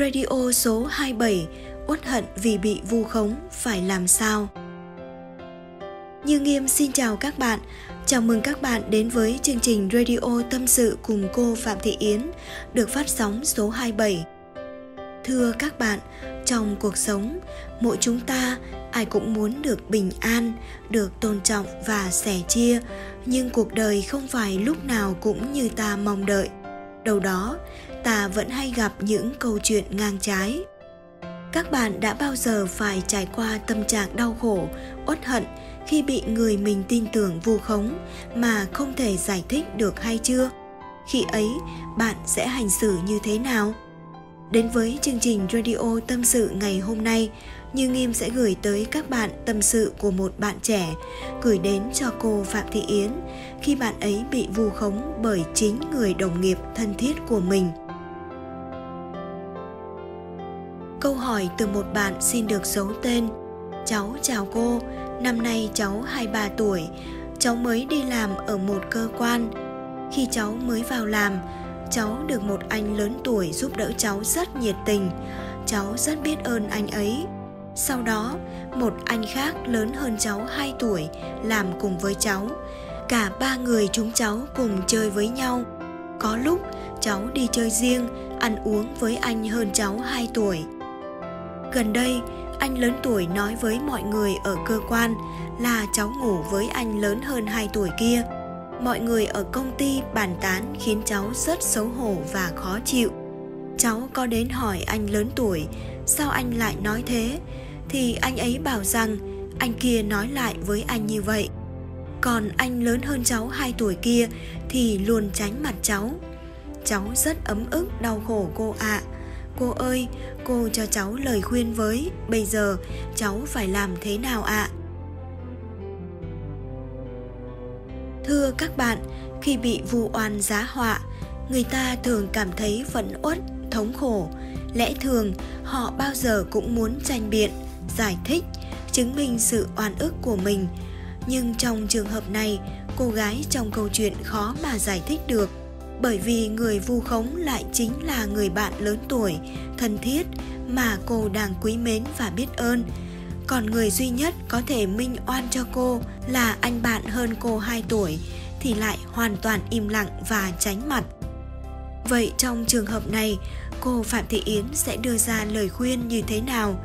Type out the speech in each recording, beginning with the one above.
Radio số 27 Uất hận vì bị vu khống phải làm sao? Như Nghiêm xin chào các bạn. Chào mừng các bạn đến với chương trình Radio Tâm sự cùng cô Phạm Thị Yến được phát sóng số 27. Thưa các bạn, trong cuộc sống, mỗi chúng ta ai cũng muốn được bình an, được tôn trọng và sẻ chia, nhưng cuộc đời không phải lúc nào cũng như ta mong đợi. Đầu đó, ta vẫn hay gặp những câu chuyện ngang trái. Các bạn đã bao giờ phải trải qua tâm trạng đau khổ, uất hận khi bị người mình tin tưởng vu khống mà không thể giải thích được hay chưa? Khi ấy, bạn sẽ hành xử như thế nào? Đến với chương trình radio tâm sự ngày hôm nay, Như Nghiêm sẽ gửi tới các bạn tâm sự của một bạn trẻ gửi đến cho cô Phạm Thị Yến khi bạn ấy bị vu khống bởi chính người đồng nghiệp thân thiết của mình. Câu hỏi từ một bạn xin được giấu tên. Cháu chào cô, năm nay cháu 23 tuổi, cháu mới đi làm ở một cơ quan. Khi cháu mới vào làm, cháu được một anh lớn tuổi giúp đỡ cháu rất nhiệt tình. Cháu rất biết ơn anh ấy. Sau đó, một anh khác lớn hơn cháu 2 tuổi làm cùng với cháu. Cả ba người chúng cháu cùng chơi với nhau. Có lúc cháu đi chơi riêng, ăn uống với anh hơn cháu 2 tuổi. Gần đây, anh lớn tuổi nói với mọi người ở cơ quan là cháu ngủ với anh lớn hơn 2 tuổi kia. Mọi người ở công ty bàn tán khiến cháu rất xấu hổ và khó chịu. Cháu có đến hỏi anh lớn tuổi, sao anh lại nói thế? Thì anh ấy bảo rằng anh kia nói lại với anh như vậy. Còn anh lớn hơn cháu 2 tuổi kia thì luôn tránh mặt cháu. Cháu rất ấm ức đau khổ cô ạ. À Cô ơi, cô cho cháu lời khuyên với, bây giờ cháu phải làm thế nào ạ? À? Thưa các bạn, khi bị vu oan giá họa, người ta thường cảm thấy phẫn uất, thống khổ. Lẽ thường họ bao giờ cũng muốn tranh biện, giải thích, chứng minh sự oan ức của mình. Nhưng trong trường hợp này, cô gái trong câu chuyện khó mà giải thích được bởi vì người vu khống lại chính là người bạn lớn tuổi, thân thiết mà cô đang quý mến và biết ơn. Còn người duy nhất có thể minh oan cho cô là anh bạn hơn cô 2 tuổi thì lại hoàn toàn im lặng và tránh mặt. Vậy trong trường hợp này, cô Phạm Thị Yến sẽ đưa ra lời khuyên như thế nào?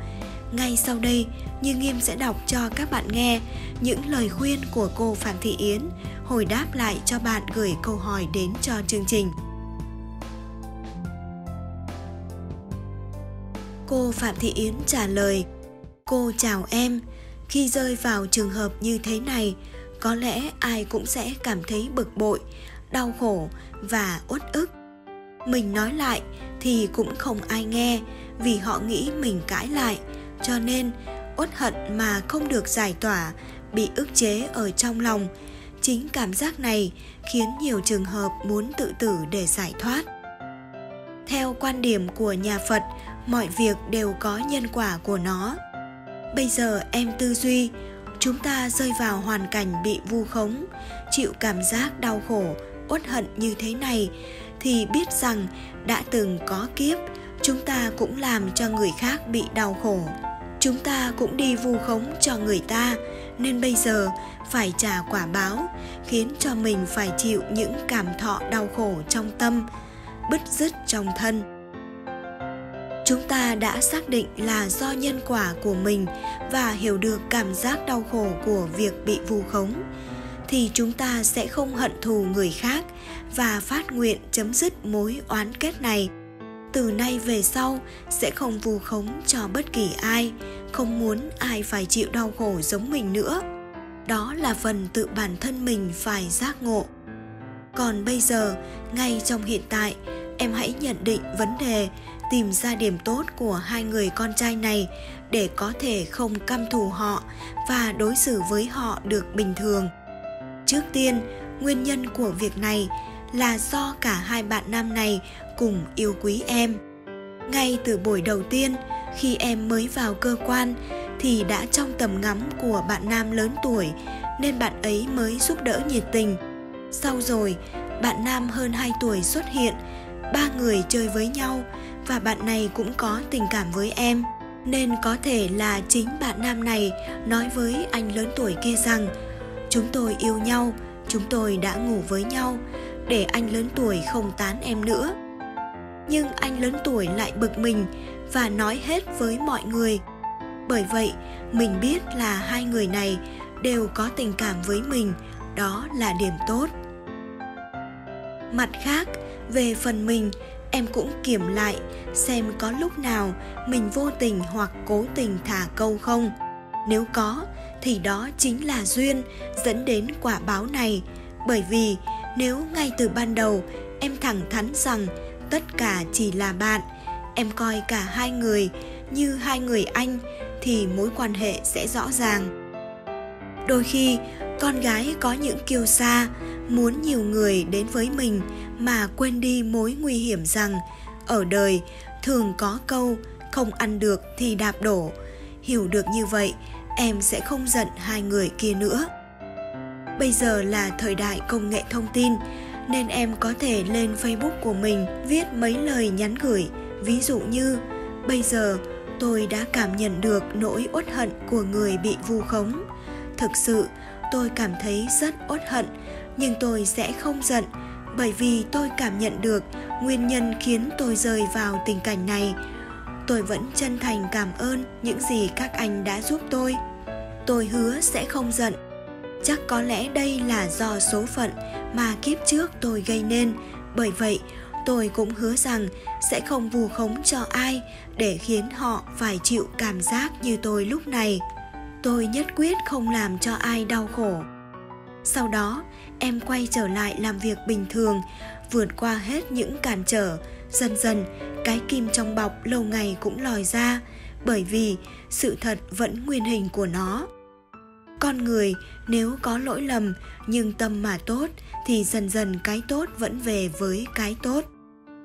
Ngay sau đây, Như Nghiêm sẽ đọc cho các bạn nghe những lời khuyên của cô Phạm Thị Yến hồi đáp lại cho bạn gửi câu hỏi đến cho chương trình. Cô Phạm Thị Yến trả lời: Cô chào em, khi rơi vào trường hợp như thế này, có lẽ ai cũng sẽ cảm thấy bực bội, đau khổ và uất ức. Mình nói lại thì cũng không ai nghe vì họ nghĩ mình cãi lại, cho nên uất hận mà không được giải tỏa, bị ức chế ở trong lòng. Chính cảm giác này khiến nhiều trường hợp muốn tự tử để giải thoát. Theo quan điểm của nhà phật mọi việc đều có nhân quả của nó. Bây giờ em tư duy chúng ta rơi vào hoàn cảnh bị vu khống chịu cảm giác đau khổ uất hận như thế này thì biết rằng đã từng có kiếp chúng ta cũng làm cho người khác bị đau khổ chúng ta cũng đi vu khống cho người ta. Nên bây giờ, phải trả quả báo, khiến cho mình phải chịu những cảm thọ đau khổ trong tâm, bứt rứt trong thân. Chúng ta đã xác định là do nhân quả của mình và hiểu được cảm giác đau khổ của việc bị vu khống, thì chúng ta sẽ không hận thù người khác và phát nguyện chấm dứt mối oán kết này từ nay về sau sẽ không vu khống cho bất kỳ ai, không muốn ai phải chịu đau khổ giống mình nữa. Đó là phần tự bản thân mình phải giác ngộ. Còn bây giờ, ngay trong hiện tại, em hãy nhận định vấn đề, tìm ra điểm tốt của hai người con trai này để có thể không căm thù họ và đối xử với họ được bình thường. Trước tiên, nguyên nhân của việc này là do cả hai bạn nam này cùng yêu quý em ngay từ buổi đầu tiên khi em mới vào cơ quan thì đã trong tầm ngắm của bạn nam lớn tuổi nên bạn ấy mới giúp đỡ nhiệt tình. Sau rồi, bạn nam hơn 2 tuổi xuất hiện, ba người chơi với nhau và bạn này cũng có tình cảm với em nên có thể là chính bạn nam này nói với anh lớn tuổi kia rằng chúng tôi yêu nhau chúng tôi đã ngủ với nhau để anh lớn tuổi không tán em nữa. Nhưng anh lớn tuổi lại bực mình và nói hết với mọi người. Bởi vậy, mình biết là hai người này đều có tình cảm với mình, đó là điểm tốt. Mặt khác, về phần mình, em cũng kiểm lại xem có lúc nào mình vô tình hoặc cố tình thả câu không. Nếu có, thì đó chính là duyên dẫn đến quả báo này bởi vì nếu ngay từ ban đầu em thẳng thắn rằng tất cả chỉ là bạn, em coi cả hai người như hai người anh thì mối quan hệ sẽ rõ ràng. Đôi khi, con gái có những kiêu xa muốn nhiều người đến với mình mà quên đi mối nguy hiểm rằng ở đời thường có câu không ăn được thì đạp đổ hiểu được như vậy, em sẽ không giận hai người kia nữa bây giờ là thời đại công nghệ thông tin, nên em có thể lên facebook của mình viết mấy lời nhắn gửi. Ví dụ như, bây giờ tôi đã cảm nhận được nỗi uất hận của người bị vu khống. Thực sự, tôi cảm thấy rất uất hận, nhưng tôi sẽ không giận, bởi vì tôi cảm nhận được nguyên nhân khiến tôi rơi vào tình cảnh này. Tôi vẫn chân thành cảm ơn những gì các anh đã giúp tôi. Tôi hứa sẽ không giận chắc có lẽ đây là do số phận mà kiếp trước tôi gây nên. Bởi vậy, tôi cũng hứa rằng sẽ không vù khống cho ai để khiến họ phải chịu cảm giác như tôi lúc này. Tôi nhất quyết không làm cho ai đau khổ. Sau đó, em quay trở lại làm việc bình thường, vượt qua hết những cản trở. Dần dần, cái kim trong bọc lâu ngày cũng lòi ra, bởi vì sự thật vẫn nguyên hình của nó con người, nếu có lỗi lầm, nhưng tâm mà tốt, thì dần dần cái tốt vẫn về với cái tốt.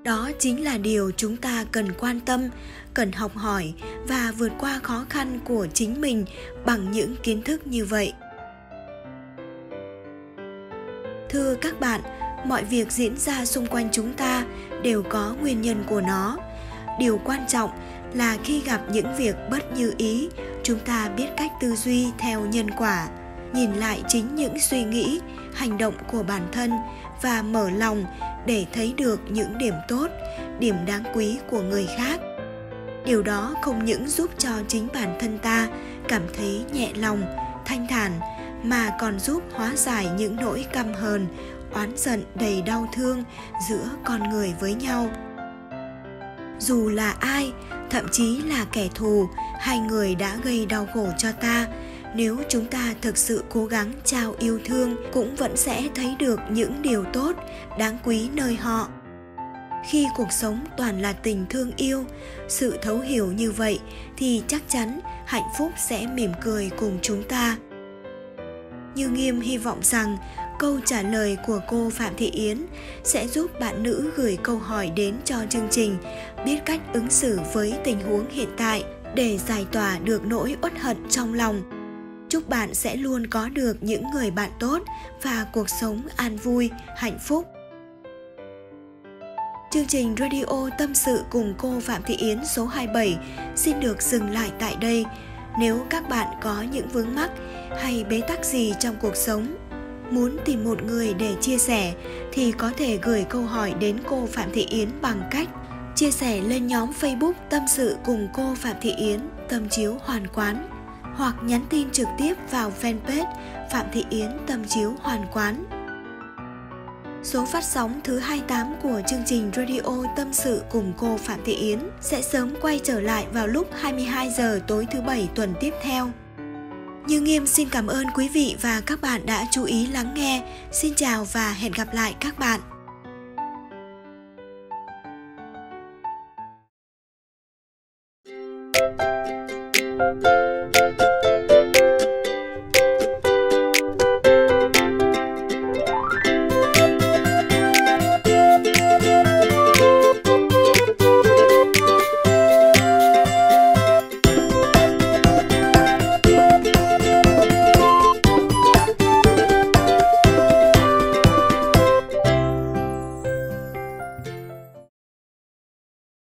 Đó chính là điều chúng ta cần quan tâm, cần học hỏi và vượt qua khó khăn của chính mình bằng những kiến thức như vậy. Thưa các bạn, mọi việc diễn ra xung quanh chúng ta đều có nguyên nhân của nó điều quan trọng là khi gặp những việc bất như ý, chúng ta biết cách tư duy theo nhân quả, nhìn lại chính những suy nghĩ, hành động của bản thân và mở lòng để thấy được những điểm tốt, điểm đáng quý của người khác. Điều đó không những giúp cho chính bản thân ta cảm thấy nhẹ lòng, thanh thản, mà còn giúp hóa giải những nỗi căm hờn, oán giận, đầy đau thương giữa con người với nhau dù là ai, thậm chí là kẻ thù, hai người đã gây đau khổ cho ta. Nếu chúng ta thực sự cố gắng trao yêu thương, cũng vẫn sẽ thấy được những điều tốt, đáng quý nơi họ. Khi cuộc sống toàn là tình thương yêu, sự thấu hiểu như vậy, thì chắc chắn hạnh phúc sẽ mỉm cười cùng chúng ta. Như nghiêm hy vọng rằng câu trả lời của cô phạm thị yến sẽ giúp bạn nữ gửi câu hỏi đến cho chương trình. Biết cách ứng xử với tình huống hiện tại để giải tỏa được nỗi uất hận trong lòng. Chúc bạn sẽ luôn có được những người bạn tốt và cuộc sống an vui hạnh phúc. Chương trình Radio Tâm sự cùng cô Phạm Thị Yến số 27 xin được dừng lại tại đây. Nếu các bạn có những vướng mắc hay bế tắc gì trong cuộc sống, muốn tìm một người để chia sẻ thì có thể gửi câu hỏi đến cô Phạm Thị Yến bằng cách chia sẻ lên nhóm Facebook Tâm sự cùng cô Phạm Thị Yến, Tâm chiếu hoàn quán, hoặc nhắn tin trực tiếp vào fanpage Phạm Thị Yến, Tâm chiếu hoàn quán. Số phát sóng thứ 28 của chương trình Radio Tâm sự cùng cô Phạm Thị Yến sẽ sớm quay trở lại vào lúc 22 giờ tối thứ bảy tuần tiếp theo. Như Nghiêm xin cảm ơn quý vị và các bạn đã chú ý lắng nghe. Xin chào và hẹn gặp lại các bạn.